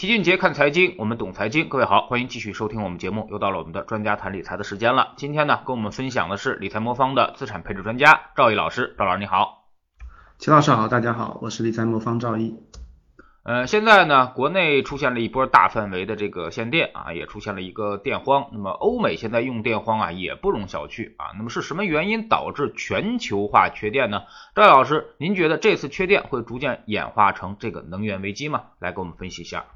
齐俊杰看财经，我们懂财经。各位好，欢迎继续收听我们节目。又到了我们的专家谈理财的时间了。今天呢，跟我们分享的是理财魔方的资产配置专家赵毅老师。赵老师你好，齐老师好，大家好，我是理财魔方赵毅。呃，现在呢，国内出现了一波大范围的这个限电啊，也出现了一个电荒。那么欧美现在用电荒啊，也不容小觑啊。那么是什么原因导致全球化缺电呢？赵老师，您觉得这次缺电会逐渐演化成这个能源危机吗？来给我们分析一下。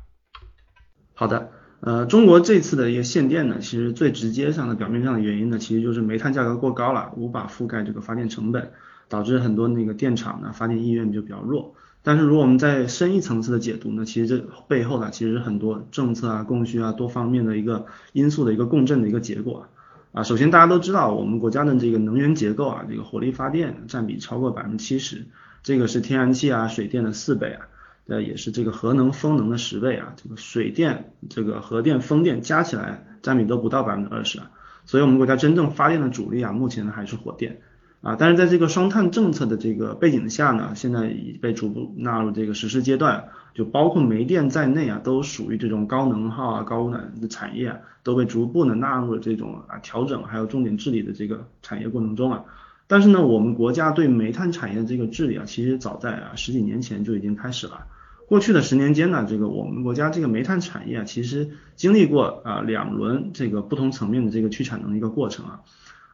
好的，呃，中国这次的一个限电呢，其实最直接上的表面上的原因呢，其实就是煤炭价格过高了，无法覆盖这个发电成本，导致很多那个电厂呢发电意愿就比较弱。但是如果我们在深一层次的解读呢，其实这背后呢，其实很多政策啊、供需啊多方面的一个因素的一个共振的一个结果啊。首先大家都知道，我们国家的这个能源结构啊，这个火力发电占比超过百分之七十，这个是天然气啊、水电的四倍啊，呃也是这个核能、风能的十倍啊。这个水电、这个核电、风电加起来占比都不到百分之二十啊。所以我们国家真正发电的主力啊，目前呢还是火电。啊，但是在这个双碳政策的这个背景下呢，现在已被逐步纳入这个实施阶段，就包括煤电在内啊，都属于这种高能耗啊、高污染的产业，啊都被逐步的纳入了这种啊调整还有重点治理的这个产业过程中啊。但是呢，我们国家对煤炭产业的这个治理啊，其实早在啊十几年前就已经开始了。过去的十年间呢，这个我们国家这个煤炭产业啊，其实经历过啊两轮这个不同层面的这个去产能的一个过程啊。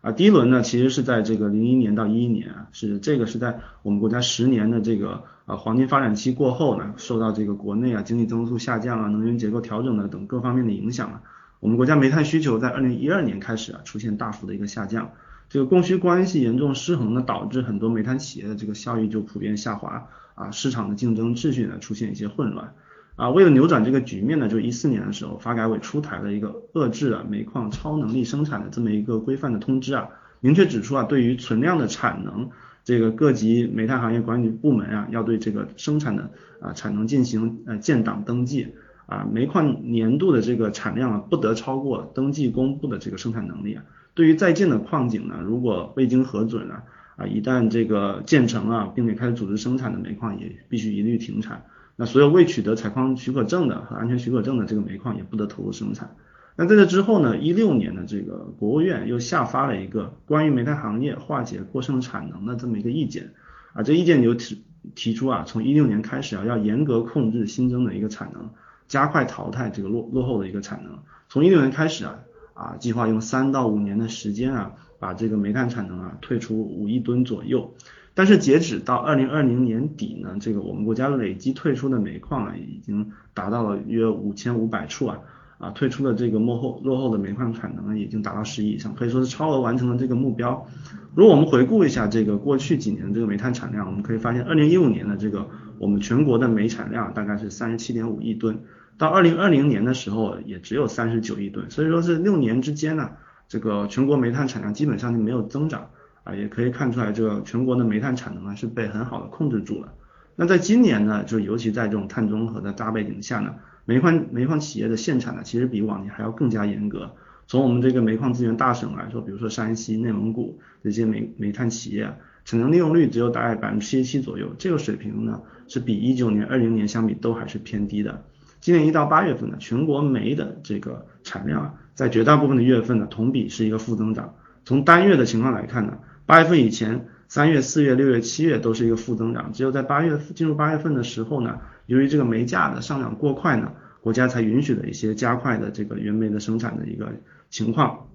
啊，第一轮呢，其实是在这个零一年到一一年啊，是这个是在我们国家十年的这个呃黄金发展期过后呢，受到这个国内啊经济增速下降啊、能源结构调整的等各方面的影响啊，我们国家煤炭需求在二零一二年开始啊出现大幅的一个下降，这个供需关系严重失衡呢，导致很多煤炭企业的这个效益就普遍下滑啊，市场的竞争秩序呢出现一些混乱。啊，为了扭转这个局面呢，就一四年的时候，发改委出台了一个遏制啊煤矿超能力生产的这么一个规范的通知啊，明确指出啊，对于存量的产能，这个各级煤炭行业管理部门啊，要对这个生产的啊产能进行呃建档登记啊，煤矿年度的这个产量啊，不得超过登记公布的这个生产能力啊。对于在建的矿井呢，如果未经核准啊，啊一旦这个建成啊，并且开始组织生产的煤矿，也必须一律停产。那所有未取得采矿许可证的和安全许可证的这个煤矿也不得投入生产。那在这之后呢，一六年的这个国务院又下发了一个关于煤炭行业化解过剩产能的这么一个意见啊，这意见就提提出啊，从一六年开始啊，要严格控制新增的一个产能，加快淘汰这个落落后的一个产能。从一六年开始啊，啊，计划用三到五年的时间啊，把这个煤炭产能啊退出五亿吨左右。但是截止到二零二零年底呢，这个我们国家累计退出的煤矿啊，已经达到了约五千五百处啊，啊，退出的这个落后落后的煤矿产能呢，已经达到十亿以上，可以说是超额完成了这个目标。如果我们回顾一下这个过去几年的这个煤炭产量，我们可以发现，二零一五年的这个我们全国的煤产量大概是三十七点五亿吨，到二零二零年的时候也只有三十九亿吨，所以说是六年之间呢，这个全国煤炭产量基本上就没有增长。啊，也可以看出来，这个全国的煤炭产能呢是被很好的控制住了。那在今年呢，就尤其在这种碳中和的大背景下呢，煤矿煤矿企业的限产呢，其实比往年还要更加严格。从我们这个煤矿资源大省来说，比如说山西、内蒙古这些煤煤炭企业，产能利用率只有大概百分之七十七左右，这个水平呢是比一九年、二零年相比都还是偏低的。今年一到八月份呢，全国煤的这个产量啊，在绝大部分的月份呢，同比是一个负增长。从单月的情况来看呢。八月份以前，三月、四月、六月、七月都是一个负增长，只有在八月进入八月份的时候呢，由于这个煤价的上涨过快呢，国家才允许了一些加快的这个原煤的生产的一个情况，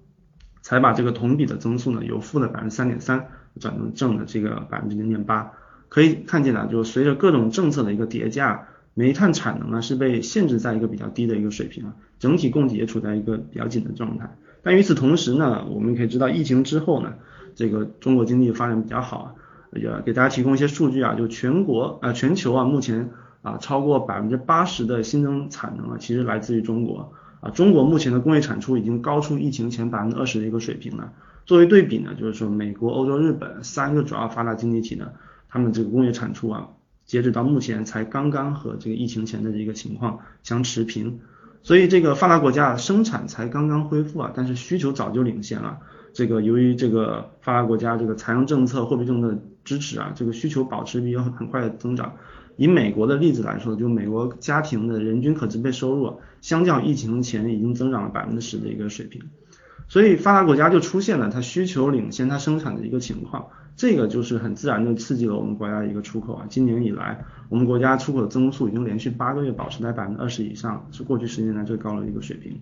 才把这个同比的增速呢由负的百分之三点三转成正的这个百分之零点八。可以看见呢，就随着各种政策的一个叠加，煤炭产能呢是被限制在一个比较低的一个水平啊，整体供给也处在一个比较紧的状态。但与此同时呢，我们可以知道疫情之后呢。这个中国经济发展比较好啊，也给大家提供一些数据啊，就全国啊全球啊目前啊超过百分之八十的新增产能啊，其实来自于中国啊，中国目前的工业产出已经高出疫情前百分之二十的一个水平了。作为对比呢，就是说美国、欧洲、日本三个主要发达经济体呢，他们这个工业产出啊，截止到目前才刚刚和这个疫情前的这个情况相持平，所以这个发达国家生产才刚刚恢复啊，但是需求早就领先了。这个由于这个发达国家这个财政政策、货币政策支持啊，这个需求保持比较很快的增长，以美国的例子来说，就美国家庭的人均可支配收入，相较疫情前已经增长了百分之十的一个水平。所以发达国家就出现了它需求领先它生产的一个情况，这个就是很自然的刺激了我们国家的一个出口啊。今年以来，我们国家出口的增速已经连续八个月保持在百分之二十以上，是过去十年来最高的一个水平。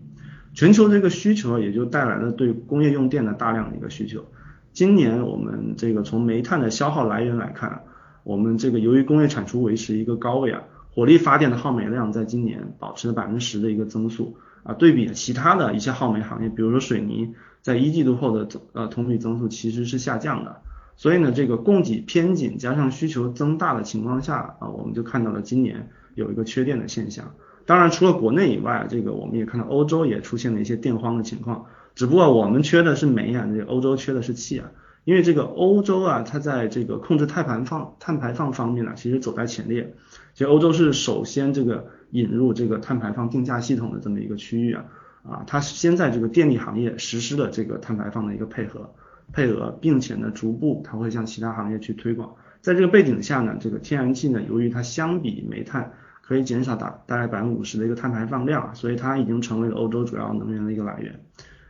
全球这个需求也就带来了对工业用电的大量的一个需求。今年我们这个从煤炭的消耗来源来看，我们这个由于工业产出维持一个高位啊，火力发电的耗煤量在今年保持了百分之十的一个增速啊，对比其他的一些耗煤行业，比如说水泥，在一季度后的呃同比增速其实是下降的。所以呢，这个供给偏紧加上需求增大的情况下啊，我们就看到了今年有一个缺电的现象。当然，除了国内以外，这个我们也看到欧洲也出现了一些电荒的情况。只不过我们缺的是煤啊，这个欧洲缺的是气啊。因为这个欧洲啊，它在这个控制碳排放、碳排放方面呢，其实走在前列。其实欧洲是首先这个引入这个碳排放定价系统的这么一个区域啊，啊，它是先在这个电力行业实施了这个碳排放的一个配合配额，并且呢，逐步它会向其他行业去推广。在这个背景下呢，这个天然气呢，由于它相比煤炭。可以减少大大概百分之五十的一个碳排放量，所以它已经成为了欧洲主要能源的一个来源。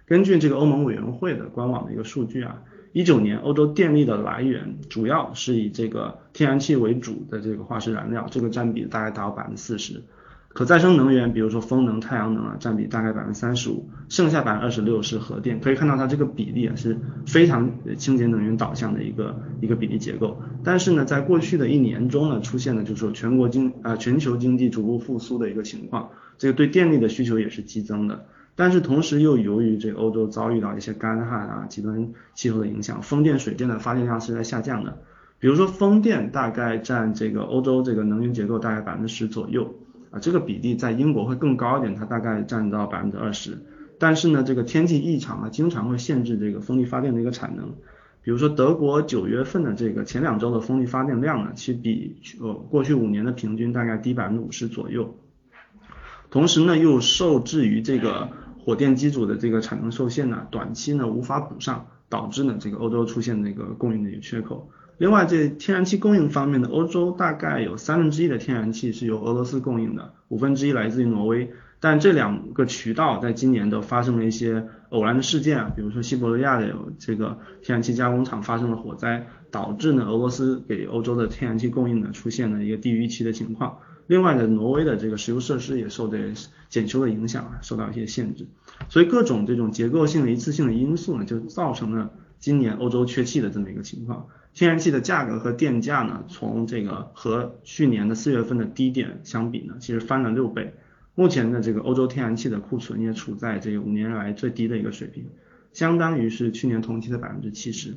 根据这个欧盟委员会的官网的一个数据啊，一九年欧洲电力的来源主要是以这个天然气为主的这个化石燃料，这个占比大概达到百分之四十。可再生能源，比如说风能、太阳能啊，占比大概百分之三十五，剩下百分之二十六是核电。可以看到它这个比例啊是非常清洁能源导向的一个一个比例结构。但是呢，在过去的一年中呢，出现了就是说全国经啊全球经济逐步复苏的一个情况，这个对电力的需求也是激增的。但是同时又由于这个欧洲遭遇到一些干旱啊、极端气候的影响，风电、水电的发电量是在下降的。比如说风电大概占这个欧洲这个能源结构大概百分之十左右。啊，这个比例在英国会更高一点，它大概占到百分之二十。但是呢，这个天气异常啊，经常会限制这个风力发电的一个产能。比如说德国九月份的这个前两周的风力发电量呢，其实比呃过去五年的平均大概低百分之五十左右。同时呢，又受制于这个火电机组的这个产能受限呢，短期呢无法补上，导致呢这个欧洲出现这个供应的一个缺口。另外，这天然气供应方面的，欧洲大概有三分之一的天然气是由俄罗斯供应的，五分之一来自于挪威。但这两个渠道在今年都发生了一些偶然的事件啊，比如说西伯利亚的有这个天然气加工厂发生了火灾，导致呢俄罗斯给欧洲的天然气供应呢出现了一个低于预期的情况。另外呢，挪威的这个石油设施也受这检修的影响啊，受到一些限制。所以各种这种结构性的一次性的因素呢，就造成了今年欧洲缺气的这么一个情况。天然气的价格和电价呢，从这个和去年的四月份的低点相比呢，其实翻了六倍。目前的这个欧洲天然气的库存也处在这个五年来最低的一个水平，相当于是去年同期的百分之七十。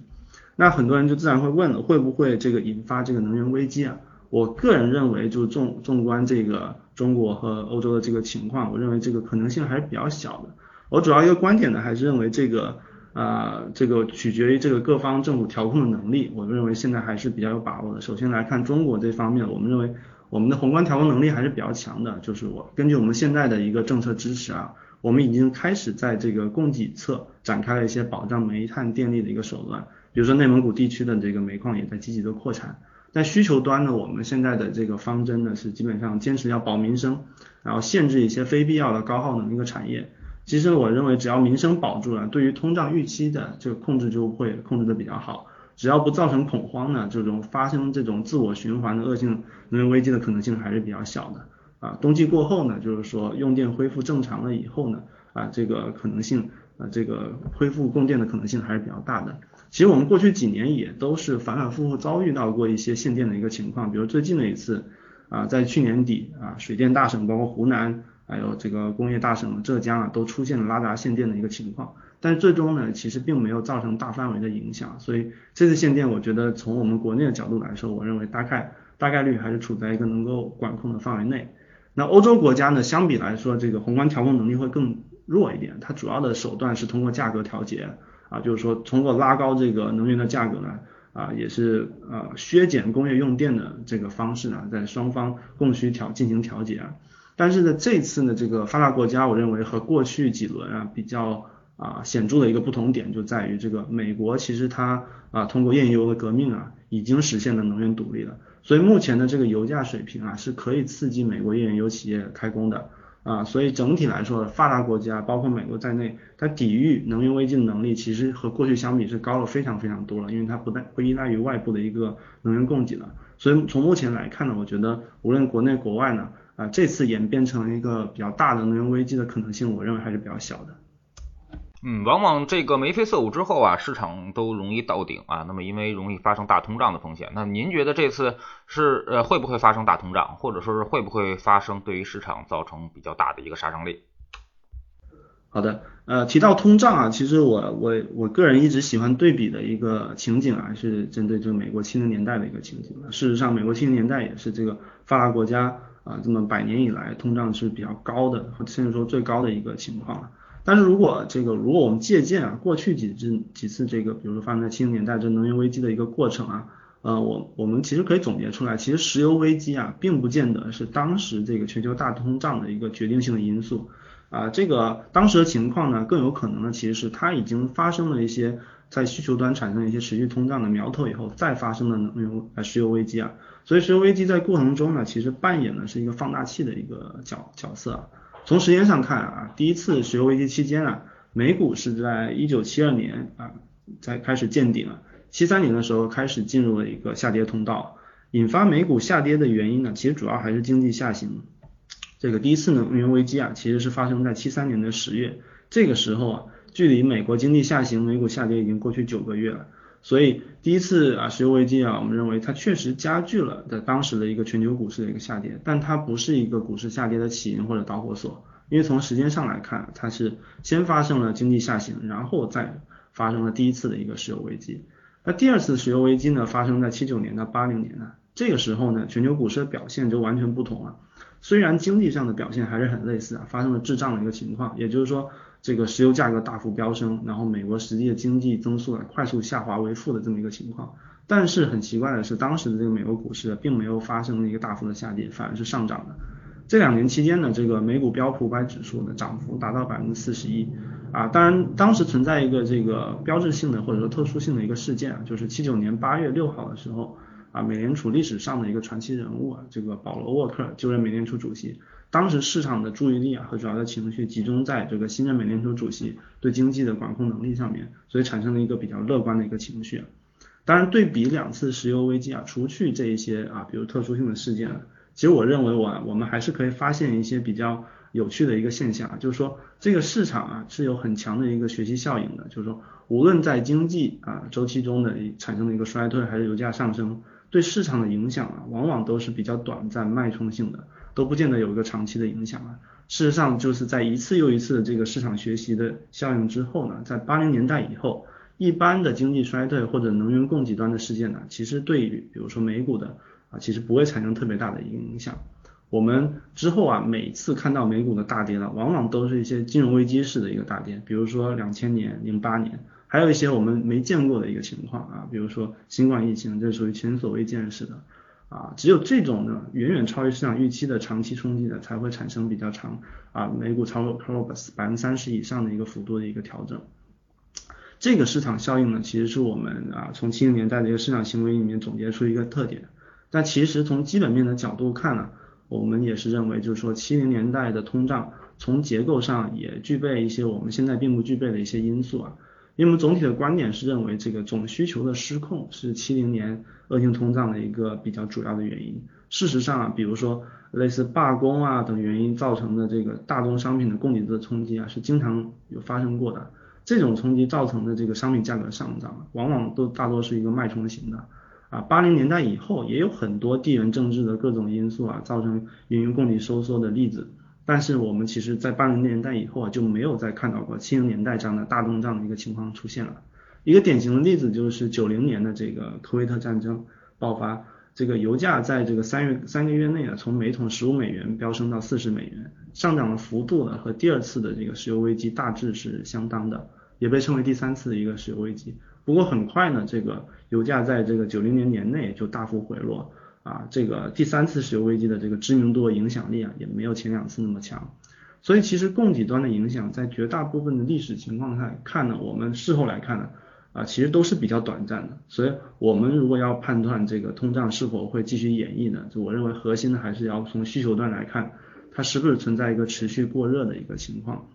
那很多人就自然会问了，会不会这个引发这个能源危机啊？我个人认为，就纵纵观这个中国和欧洲的这个情况，我认为这个可能性还是比较小的。我主要一个观点呢，还是认为这个。啊，这个取决于这个各方政府调控的能力，我认为现在还是比较有把握的。首先来看中国这方面，我们认为我们的宏观调控能力还是比较强的。就是我根据我们现在的一个政策支持啊，我们已经开始在这个供给侧展开了一些保障煤炭电力的一个手段，比如说内蒙古地区的这个煤矿也在积极的扩产。在需求端呢，我们现在的这个方针呢是基本上坚持要保民生，然后限制一些非必要的高耗能一个产业。其实我认为，只要民生保住了，对于通胀预期的这个控制就会控制的比较好。只要不造成恐慌呢，这种发生这种自我循环的恶性能源危机的可能性还是比较小的。啊，冬季过后呢，就是说用电恢复正常了以后呢，啊，这个可能性，啊，这个恢复供电的可能性还是比较大的。其实我们过去几年也都是反反复复遭遇到过一些限电的一个情况，比如最近的一次，啊，在去年底，啊，水电大省包括湖南。还有这个工业大省浙江啊，都出现了拉闸限电的一个情况，但最终呢，其实并没有造成大范围的影响，所以这次限电，我觉得从我们国内的角度来说，我认为大概大概率还是处在一个能够管控的范围内。那欧洲国家呢，相比来说，这个宏观调控能力会更弱一点，它主要的手段是通过价格调节啊，就是说通过拉高这个能源的价格呢，啊，也是呃削减工业用电的这个方式呢，在双方供需调进行调节啊。但是呢，这次呢，这个发达国家，我认为和过去几轮啊比较啊显著的一个不同点就在于，这个美国其实它啊通过页岩油的革命啊，已经实现了能源独立了。所以目前的这个油价水平啊，是可以刺激美国页岩油企业开工的啊。所以整体来说，发达国家包括美国在内，它抵御能源危机的能力其实和过去相比是高了非常非常多了，因为它不但不依赖于外部的一个能源供给了。所以从目前来看呢，我觉得无论国内国外呢，啊这次演变成一个比较大的能源危机的可能性，我认为还是比较小的。嗯，往往这个眉飞色舞之后啊，市场都容易到顶啊。那么因为容易发生大通胀的风险，那您觉得这次是呃会不会发生大通胀，或者说是会不会发生对于市场造成比较大的一个杀伤力？好的，呃，提到通胀啊，其实我我我个人一直喜欢对比的一个情景啊，是针对这个美国七零年代的一个情景。事实上，美国七零年代也是这个发达国家啊这么百年以来通胀是比较高的，甚至说最高的一个情况了。但是如果这个，如果我们借鉴啊过去几次几次这个，比如说发生在七十年代这能源危机的一个过程啊，呃，我我们其实可以总结出来，其实石油危机啊，并不见得是当时这个全球大通胀的一个决定性的因素啊，这个当时的情况呢，更有可能呢，其实是它已经发生了一些在需求端产生一些持续通胀的苗头以后，再发生的能源啊石油危机啊，所以石油危机在过程中呢，其实扮演的是一个放大器的一个角角色。从时间上看啊，第一次石油危机期间啊，美股是在一九七二年啊才开始见顶了，七三年的时候开始进入了一个下跌通道，引发美股下跌的原因呢，其实主要还是经济下行。这个第一次能源危机啊，其实是发生在七三年的十月，这个时候啊，距离美国经济下行、美股下跌已经过去九个月了。所以第一次啊石油危机啊，我们认为它确实加剧了在当时的一个全球股市的一个下跌，但它不是一个股市下跌的起因或者导火索，因为从时间上来看，它是先发生了经济下行，然后再发生了第一次的一个石油危机。那第二次石油危机呢，发生在七九年到八零年呢，这个时候呢，全球股市的表现就完全不同了。虽然经济上的表现还是很类似啊，发生了滞胀的一个情况，也就是说。这个石油价格大幅飙升，然后美国实际的经济增速呢快速下滑为负的这么一个情况，但是很奇怪的是，当时的这个美国股市并没有发生一个大幅的下跌，反而是上涨的。这两年期间呢，这个美股标普五百指数呢涨幅达到百分之四十一啊，当然当时存在一个这个标志性的或者说特殊性的一个事件啊，就是七九年八月六号的时候啊，美联储历史上的一个传奇人物啊，这个保罗沃克就任美联储主席。当时市场的注意力啊和主要的情绪集中在这个新任美联储主席对经济的管控能力上面，所以产生了一个比较乐观的一个情绪。当然，对比两次石油危机啊，除去这一些啊，比如特殊性的事件，其实我认为我我们还是可以发现一些比较有趣的一个现象，就是说这个市场啊是有很强的一个学习效应的，就是说无论在经济啊周期中的产生的一个衰退，还是油价上升，对市场的影响啊，往往都是比较短暂脉冲性的。都不见得有一个长期的影响啊。事实上，就是在一次又一次的这个市场学习的效应之后呢，在八零年代以后，一般的经济衰退或者能源供给端的事件呢，其实对于比如说美股的啊，其实不会产生特别大的一个影响。我们之后啊，每次看到美股的大跌呢，往往都是一些金融危机式的一个大跌，比如说两千年、零八年，还有一些我们没见过的一个情况啊，比如说新冠疫情，这属于前所未见式的。啊，只有这种呢，远远超越市场预期的长期冲击的，才会产生比较长啊，美股超过超过百分之三十以上的一个幅度的一个调整。这个市场效应呢，其实是我们啊从七零年代的一个市场行为里面总结出一个特点。但其实从基本面的角度看呢，我们也是认为，就是说七零年代的通胀从结构上也具备一些我们现在并不具备的一些因素啊。因为我们总体的观点是认为，这个总需求的失控是七零年恶性通胀的一个比较主要的原因。事实上啊，比如说类似罢工啊等原因造成的这个大宗商品的供给侧冲击啊，是经常有发生过的。这种冲击造成的这个商品价格上涨，往往都大多是一个脉冲型的。啊，八零年代以后也有很多地缘政治的各种因素啊，造成原油供给收缩的例子。但是我们其实，在八零年代以后啊，就没有再看到过七零年代这样的大通胀的一个情况出现了。一个典型的例子就是九零年的这个科威特战争爆发，这个油价在这个三月三个月内啊，从每桶十五美元飙升到四十美元，上涨的幅度呢和第二次的这个石油危机大致是相当的，也被称为第三次的一个石油危机。不过很快呢，这个油价在这个九零年年内就大幅回落。啊，这个第三次石油危机的这个知名度和影响力啊，也没有前两次那么强。所以其实供给端的影响，在绝大部分的历史情况下看呢，我们事后来看呢，啊，其实都是比较短暂的。所以我们如果要判断这个通胀是否会继续演绎呢，就我认为核心的还是要从需求端来看，它是不是存在一个持续过热的一个情况。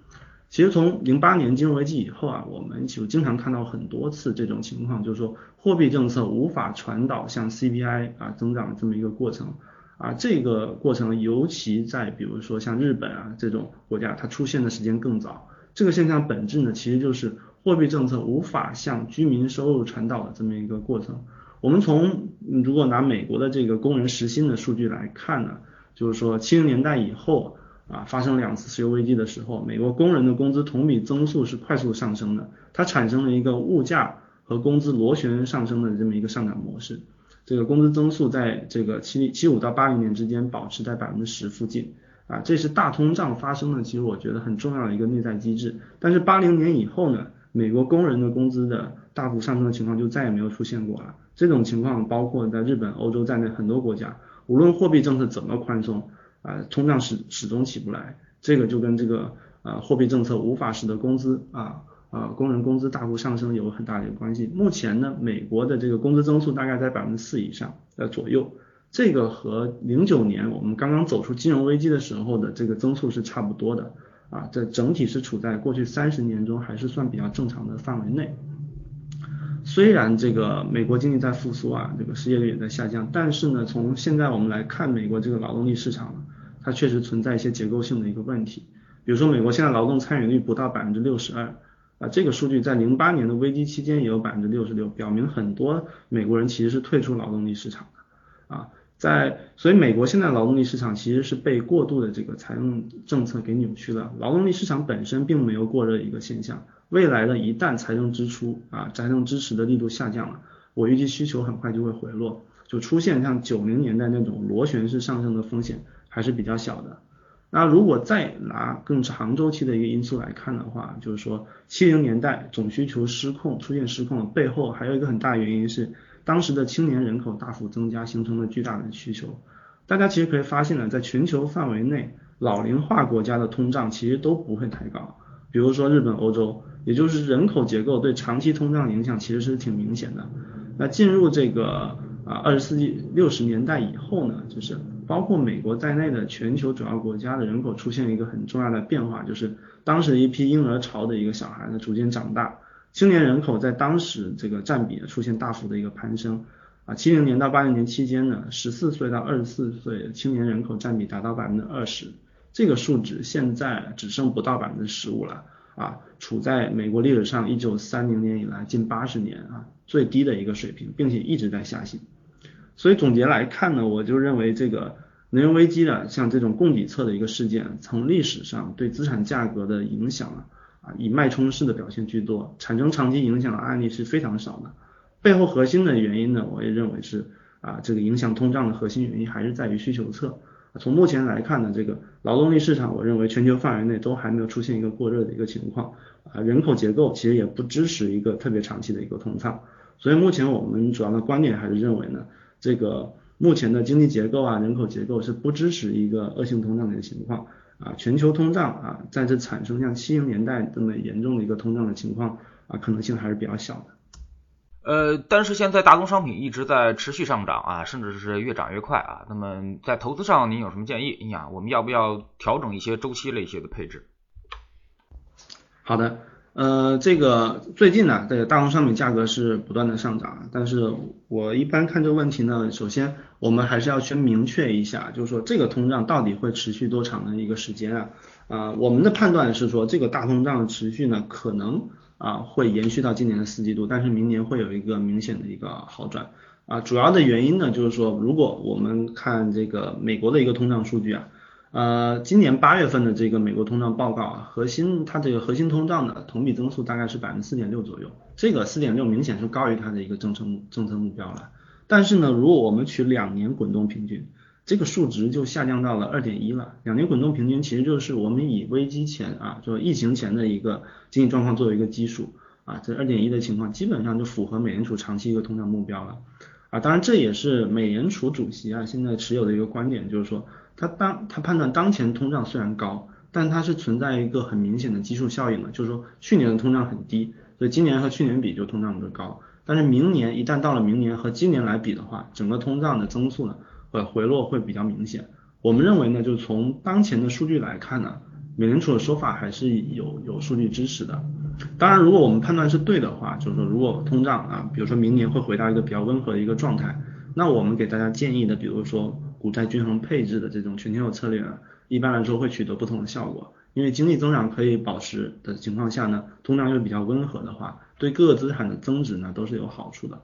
其实从零八年金融危机以后啊，我们就经常看到很多次这种情况，就是说货币政策无法传导向 CPI 啊增长这么一个过程啊，这个过程尤其在比如说像日本啊这种国家，它出现的时间更早。这个现象本质呢，其实就是货币政策无法向居民收入传导的这么一个过程。我们从如果拿美国的这个工人时薪的数据来看呢，就是说七零年代以后。啊，发生两次石油危机的时候，美国工人的工资同比增速是快速上升的，它产生了一个物价和工资螺旋上升的这么一个上涨模式。这个工资增速在这个七七五到八零年之间保持在百分之十附近，啊，这是大通胀发生的，其实我觉得很重要的一个内在机制。但是八零年以后呢，美国工人的工资的大幅上升的情况就再也没有出现过了。这种情况包括在日本、欧洲在内很多国家，无论货币政策怎么宽松。啊，通胀始始终起不来，这个就跟这个啊货币政策无法使得工资啊啊工人工资大幅上升有很大的一个关系。目前呢，美国的这个工资增速大概在百分之四以上呃左右，这个和零九年我们刚刚走出金融危机的时候的这个增速是差不多的啊，这整体是处在过去三十年中还是算比较正常的范围内。虽然这个美国经济在复苏啊，这个失业率也在下降，但是呢，从现在我们来看美国这个劳动力市场。它确实存在一些结构性的一个问题，比如说美国现在劳动参与率不到百分之六十二，啊，这个数据在零八年的危机期间也有百分之六十六，表明很多美国人其实是退出劳动力市场的，啊，在所以美国现在劳动力市场其实是被过度的这个财政政策给扭曲了，劳动力市场本身并没有过热一个现象，未来的一旦财政支出啊财政支持的力度下降了，我预计需求很快就会回落，就出现像九零年代那种螺旋式上升的风险。还是比较小的。那如果再拿更长周期的一个因素来看的话，就是说七零年代总需求失控出现失控的背后，还有一个很大原因是当时的青年人口大幅增加，形成了巨大的需求。大家其实可以发现呢，在全球范围内，老龄化国家的通胀其实都不会太高。比如说日本、欧洲，也就是人口结构对长期通胀影响其实是挺明显的。那进入这个啊二十世纪六十年代以后呢，就是包括美国在内的全球主要国家的人口出现一个很重要的变化，就是当时一批婴儿潮的一个小孩呢逐渐长大，青年人口在当时这个占比出现大幅的一个攀升，啊，七零年到八零年期间呢，十四岁到二十四岁青年人口占比达到百分之二十，这个数值现在只剩不到百分之十五了，啊，处在美国历史上一九三零年以来近八十年啊最低的一个水平，并且一直在下行。所以总结来看呢，我就认为这个能源危机的，像这种供给侧的一个事件，从历史上对资产价格的影响啊，啊以脉冲式的表现居多，产生长期影响的案例是非常少的。背后核心的原因呢，我也认为是啊这个影响通胀的核心原因还是在于需求侧。从目前来看呢，这个劳动力市场，我认为全球范围内都还没有出现一个过热的一个情况啊，人口结构其实也不支持一个特别长期的一个通胀。所以目前我们主要的观点还是认为呢。这个目前的经济结构啊，人口结构是不支持一个恶性通胀的一个情况啊，全球通胀啊，在这产生像七零年代这么严重的一个通胀的情况啊，可能性还是比较小的。呃，但是现在大宗商品一直在持续上涨啊，甚至是越涨越快啊。那么在投资上，您有什么建议？你想，我们要不要调整一些周期类些的配置？好的。呃，这个最近呢，这个大宗商品价格是不断的上涨，但是我一般看这个问题呢，首先我们还是要先明确一下，就是说这个通胀到底会持续多长的一个时间啊？啊，我们的判断是说这个大通胀持续呢，可能啊会延续到今年的四季度，但是明年会有一个明显的一个好转啊。主要的原因呢，就是说如果我们看这个美国的一个通胀数据啊。呃，今年八月份的这个美国通胀报告啊，核心它这个核心通胀的同比增速大概是百分之四点六左右，这个四点六明显是高于它的一个政策政策目标了。但是呢，如果我们取两年滚动平均，这个数值就下降到了二点一了。两年滚动平均其实就是我们以危机前啊，就疫情前的一个经济状况作为一个基数啊，这二点一的情况基本上就符合美联储长期一个通胀目标了啊。当然这也是美联储主席啊现在持有的一个观点，就是说。他当他判断当前通胀虽然高，但它是存在一个很明显的基数效应的，就是说去年的通胀很低，所以今年和去年比就通胀就高。但是明年一旦到了明年和今年来比的话，整个通胀的增速呢，呃回落会比较明显。我们认为呢，就从当前的数据来看呢，美联储的说法还是有有数据支持的。当然，如果我们判断是对的话，就是说如果通胀啊，比如说明年会回到一个比较温和的一个状态，那我们给大家建议的，比如说股债均衡配置的这种全天候策略呢，一般来说会取得不同的效果。因为经济增长可以保持的情况下呢，通胀又比较温和的话，对各个资产的增值呢都是有好处的。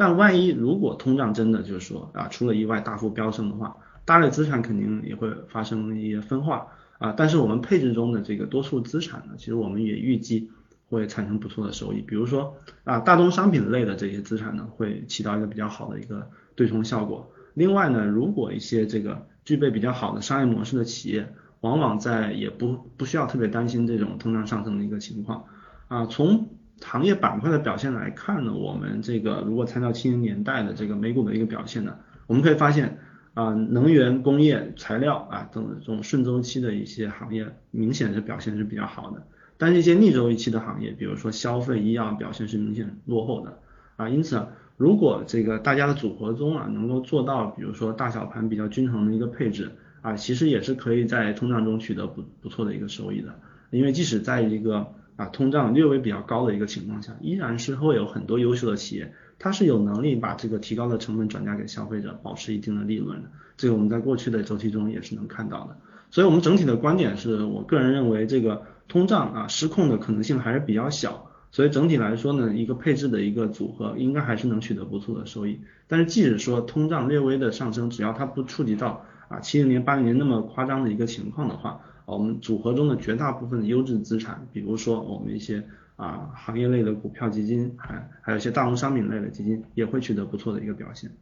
但万一如果通胀真的就是说啊出了意外大幅飙升的话，大类资产肯定也会发生一些分化啊。但是我们配置中的这个多数资产呢，其实我们也预计会产生不错的收益。比如说啊大宗商品类的这些资产呢，会起到一个比较好的一个对冲效果。另外呢，如果一些这个具备比较好的商业模式的企业，往往在也不不需要特别担心这种通胀上升的一个情况啊。从行业板块的表现来看呢，我们这个如果参照七零年代的这个美股的一个表现呢，我们可以发现啊，能源、工业、材料啊等这种顺周期的一些行业明显是表现是比较好的，但是一些逆周期的行业，比如说消费、医药表现是明显落后的啊。因此，如果这个大家的组合中啊能够做到，比如说大小盘比较均衡的一个配置。啊，其实也是可以在通胀中取得不不错的一个收益的，因为即使在一个啊通胀略微比较高的一个情况下，依然是会有很多优秀的企业，它是有能力把这个提高的成本转嫁给消费者，保持一定的利润的。这个我们在过去的周期中也是能看到的。所以，我们整体的观点是我个人认为，这个通胀啊失控的可能性还是比较小。所以整体来说呢，一个配置的一个组合应该还是能取得不错的收益。但是即使说通胀略微的上升，只要它不触及到啊，七零年、八零年那么夸张的一个情况的话，我们组合中的绝大部分的优质资产，比如说我们一些啊行业类的股票基金，还还有一些大宗商品类的基金，也会取得不错的一个表现。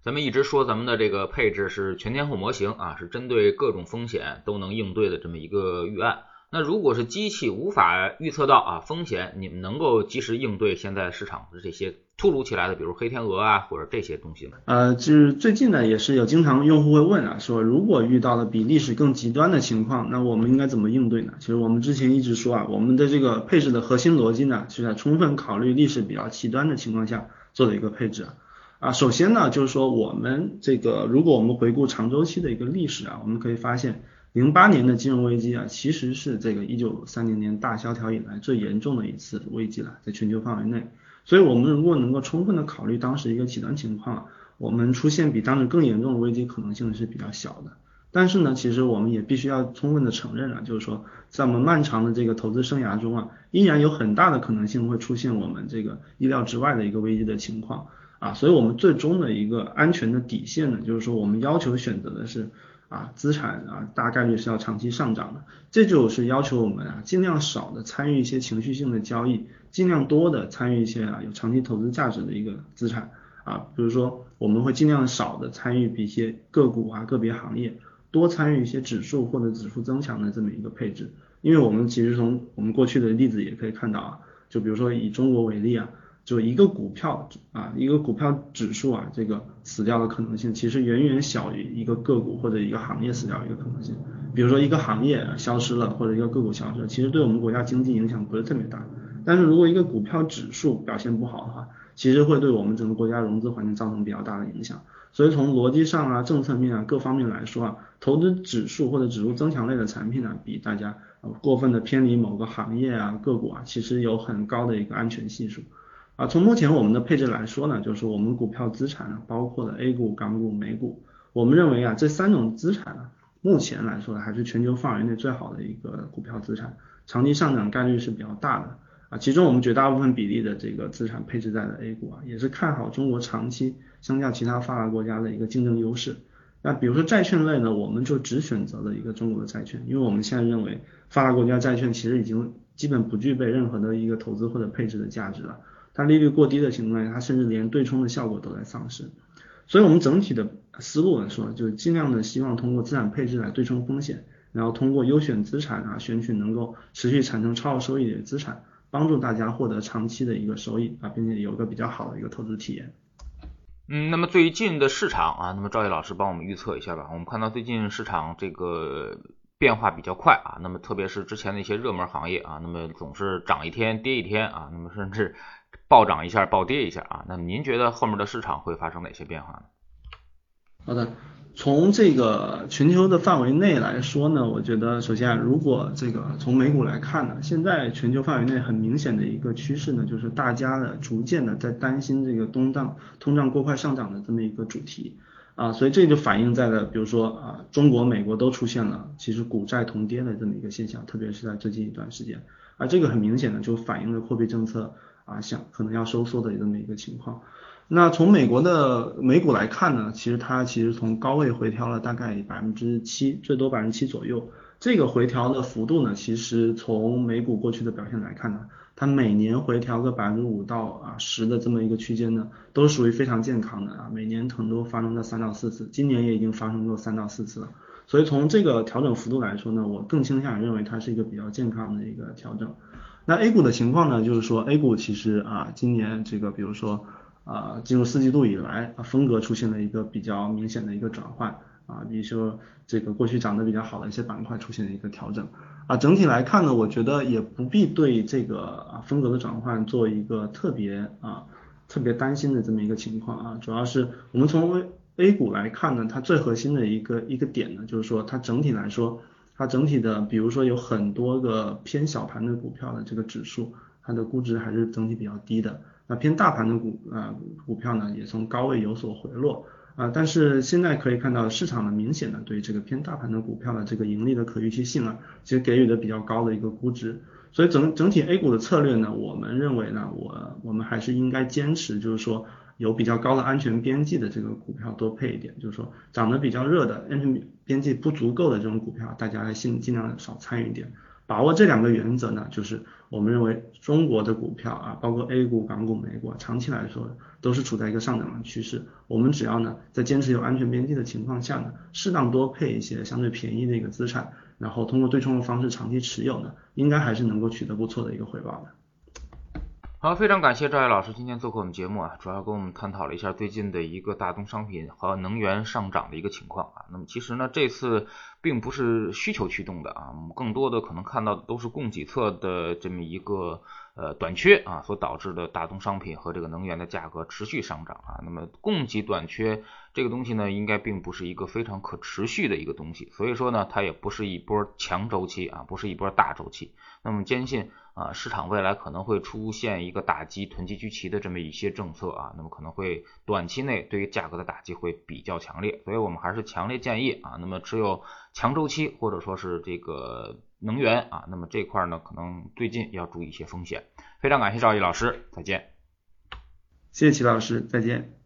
咱们一直说咱们的这个配置是全天候模型啊，是针对各种风险都能应对的这么一个预案。那如果是机器无法预测到啊风险，你们能够及时应对现在市场的这些突如其来的，比如黑天鹅啊或者这些东西吗？呃，就是最近呢也是有经常用户会问啊，说如果遇到了比历史更极端的情况，那我们应该怎么应对呢？其实我们之前一直说啊，我们的这个配置的核心逻辑呢，是在充分考虑历史比较极端的情况下做的一个配置啊。首先呢，就是说我们这个如果我们回顾长周期的一个历史啊，我们可以发现。零八年的金融危机啊，其实是这个一九三零年大萧条以来最严重的一次危机了，在全球范围内。所以，我们如果能够充分的考虑当时一个极端情况，我们出现比当时更严重的危机可能性是比较小的。但是呢，其实我们也必须要充分的承认啊，就是说，在我们漫长的这个投资生涯中啊，依然有很大的可能性会出现我们这个意料之外的一个危机的情况啊。所以，我们最终的一个安全的底线呢，就是说，我们要求选择的是。啊，资产啊，大概率是要长期上涨的，这就是要求我们啊，尽量少的参与一些情绪性的交易，尽量多的参与一些啊有长期投资价值的一个资产啊，比如说我们会尽量少的参与一些个股啊个别行业，多参与一些指数或者指数增强的这么一个配置，因为我们其实从我们过去的例子也可以看到啊，就比如说以中国为例啊。就一个股票啊，一个股票指数啊，这个死掉的可能性其实远远小于一个个股或者一个行业死掉一个可能性。比如说一个行业消失了或者一个个股消失了，其实对我们国家经济影响不是特别大。但是如果一个股票指数表现不好的话，其实会对我们整个国家融资环境造成比较大的影响。所以从逻辑上啊、政策面啊各方面来说啊，投资指数或者指数增强类的产品呢，比大家过分的偏离某个行业啊、个股啊，其实有很高的一个安全系数。啊，从目前我们的配置来说呢，就是我们股票资产呢，包括了 A 股、港股、美股，我们认为啊，这三种资产呢，目前来说还是全球范围内最好的一个股票资产，长期上涨概率是比较大的啊。其中我们绝大部分比例的这个资产配置在了 A 股啊，也是看好中国长期相较其他发达国家的一个竞争优势。那比如说债券类呢，我们就只选择了一个中国的债券，因为我们现在认为发达国家债券其实已经基本不具备任何的一个投资或者配置的价值了。它利率过低的情况下，它甚至连对冲的效果都在丧失。所以，我们整体的思路来说，就尽量的希望通过资产配置来对冲风险，然后通过优选资产啊，选取能够持续产生超额收益的资产，帮助大家获得长期的一个收益啊，并且有一个比较好的一个投资体验。嗯，那么最近的市场啊，那么赵毅老师帮我们预测一下吧。我们看到最近市场这个。变化比较快啊，那么特别是之前的一些热门行业啊，那么总是涨一天跌一天啊，那么甚至暴涨一下暴跌一下啊，那您觉得后面的市场会发生哪些变化呢？好的。从这个全球的范围内来说呢，我觉得首先，如果这个从美股来看呢，现在全球范围内很明显的一个趋势呢，就是大家的逐渐的在担心这个通胀通胀过快上涨的这么一个主题啊，所以这就反映在了比如说啊，中国、美国都出现了其实股债同跌的这么一个现象，特别是在最近一段时间，而这个很明显的就反映了货币政策啊想可能要收缩的这么一个情况。那从美国的美股来看呢，其实它其实从高位回调了大概百分之七，最多百分之七左右。这个回调的幅度呢，其实从美股过去的表现来看呢，它每年回调个百分之五到啊十的这么一个区间呢，都属于非常健康的啊，每年可能都发生在三到四次，今年也已经发生过三到四次了。所以从这个调整幅度来说呢，我更倾向于认为它是一个比较健康的一个调整。那 A 股的情况呢，就是说 A 股其实啊，今年这个比如说。啊，进入四季度以来啊，风格出现了一个比较明显的一个转换啊，比如说这个过去涨得比较好的一些板块出现了一个调整啊，整体来看呢，我觉得也不必对这个啊风格的转换做一个特别啊特别担心的这么一个情况啊，主要是我们从 A A 股来看呢，它最核心的一个一个点呢，就是说它整体来说，它整体的比如说有很多个偏小盘的股票的这个指数，它的估值还是整体比较低的。那偏大盘的股啊股票呢，也从高位有所回落啊，但是现在可以看到市场呢明显的对这个偏大盘的股票的这个盈利的可预期性啊，其实给予的比较高的一个估值，所以整整体 A 股的策略呢，我们认为呢，我我们还是应该坚持，就是说有比较高的安全边际的这个股票多配一点，就是说涨得比较热的安全边际不足够的这种股票，大家尽尽量少参与一点。把握这两个原则呢，就是我们认为中国的股票啊，包括 A 股、港股、美股，长期来说都是处在一个上涨的趋势。我们只要呢，在坚持有安全边际的情况下呢，适当多配一些相对便宜的一个资产，然后通过对冲的方式长期持有呢，应该还是能够取得不错的一个回报的。好，非常感谢赵毅老师今天做客我们节目啊，主要跟我们探讨了一下最近的一个大宗商品和能源上涨的一个情况啊。那么其实呢，这次并不是需求驱动的啊，我们更多的可能看到的都是供给侧的这么一个呃短缺啊所导致的大宗商品和这个能源的价格持续上涨啊。那么供给短缺这个东西呢，应该并不是一个非常可持续的一个东西，所以说呢，它也不是一波强周期啊，不是一波大周期。那么坚信。啊，市场未来可能会出现一个打击囤积居奇的这么一些政策啊，那么可能会短期内对于价格的打击会比较强烈，所以我们还是强烈建议啊，那么持有强周期或者说是这个能源啊，那么这块呢可能最近要注意一些风险。非常感谢赵毅老师，再见。谢谢齐老师，再见。